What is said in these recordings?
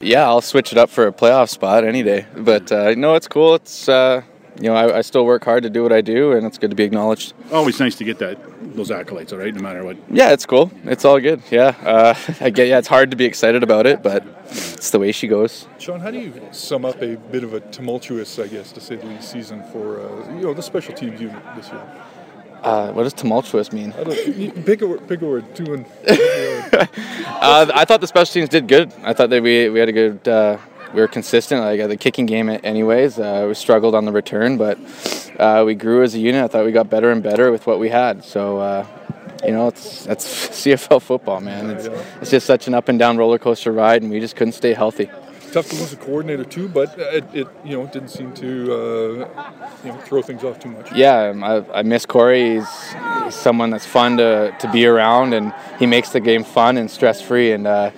Yeah, I'll switch it up for a playoff spot any day. But uh, no, it's cool. It's uh, you know I, I, still work hard to do what I do, and it's good to be acknowledged. Always nice to get that those accolades, all right, no matter what. Yeah, it's cool. It's all good. Yeah, uh, I get. Yeah, it's hard to be excited about it, but it's the way she goes. Sean, how do you sum up a bit of a tumultuous, I guess, to say the least, season for uh, you know the special teams unit this year? Uh, what does tumultuous mean? Pick a word. Pick a word. Two and. uh, I thought the special teams did good. I thought that we we had a good. Uh, we were consistent. Like the kicking game, anyways. Uh, we struggled on the return, but uh, we grew as a unit. I thought we got better and better with what we had. So. Uh, you know, it's that's CFL football, man. It's, it's just such an up and down roller coaster ride, and we just couldn't stay healthy tough to lose a coordinator too, but it, it you know didn't seem to uh, you know throw things off too much. Yeah, I, I miss Corey. He's, he's, someone that's fun to, to be around, and he makes the game fun and stress free. And uh,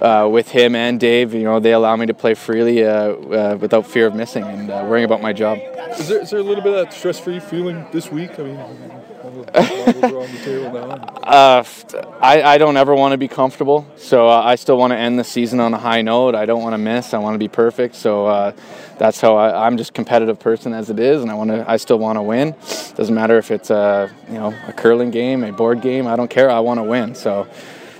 uh, with him and Dave, you know, they allow me to play freely uh, uh, without fear of missing and uh, worrying about my job. Is there, is there a little bit of that stress free feeling this week? I mean. Uh, I, I don't ever want to be comfortable, so uh, I still want to end the season on a high note. I don't want to miss. I want to be perfect. So uh, that's how I, am just competitive person as it is, and I want to. I still want to win. Doesn't matter if it's a you know a curling game, a board game. I don't care. I want to win. So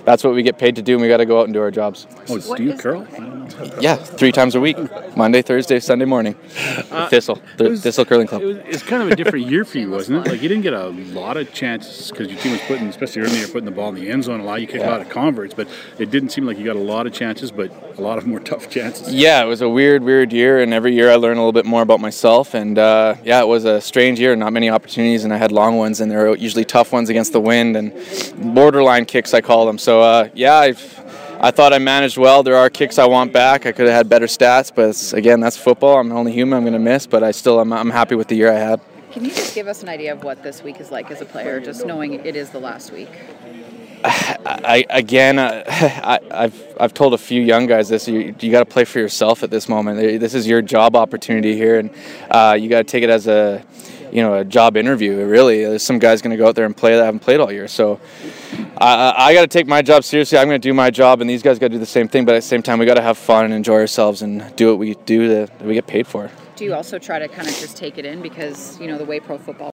that's what we get paid to do, and we got to go out and do our jobs. Oh, do you curl? Yeah, three times a week Monday, Thursday, Sunday morning. Uh, Thistle, the was, Thistle Curling Club. It was, it's kind of a different year for you, wasn't it? Like, you didn't get a lot of chances because your team was putting, especially early, you're putting the ball in the end zone a lot. You kicked yeah. a lot of converts, but it didn't seem like you got a lot of chances, but a lot of more tough chances. Yeah, it was a weird, weird year, and every year I learn a little bit more about myself. And uh, yeah, it was a strange year, not many opportunities, and I had long ones, and they were usually tough ones against the wind and borderline kicks, I call them. So uh, yeah, I've I thought I managed well. There are kicks I want back. I could have had better stats, but again, that's football. I'm only human. I'm going to miss, but I still I'm, I'm happy with the year I had. Can you just give us an idea of what this week is like as a player, just knowing it is the last week? I, again, uh, I, have I've told a few young guys this. You, you got to play for yourself at this moment. This is your job opportunity here, and uh, you got to take it as a you know a job interview. Really, there's some guys going to go out there and play that haven't played all year. So I, I got to take my job seriously. I'm going to do my job, and these guys got to do the same thing. But at the same time, we got to have fun and enjoy ourselves and do what we do that we get paid for. Do you also try to kind of just take it in because you know the way pro football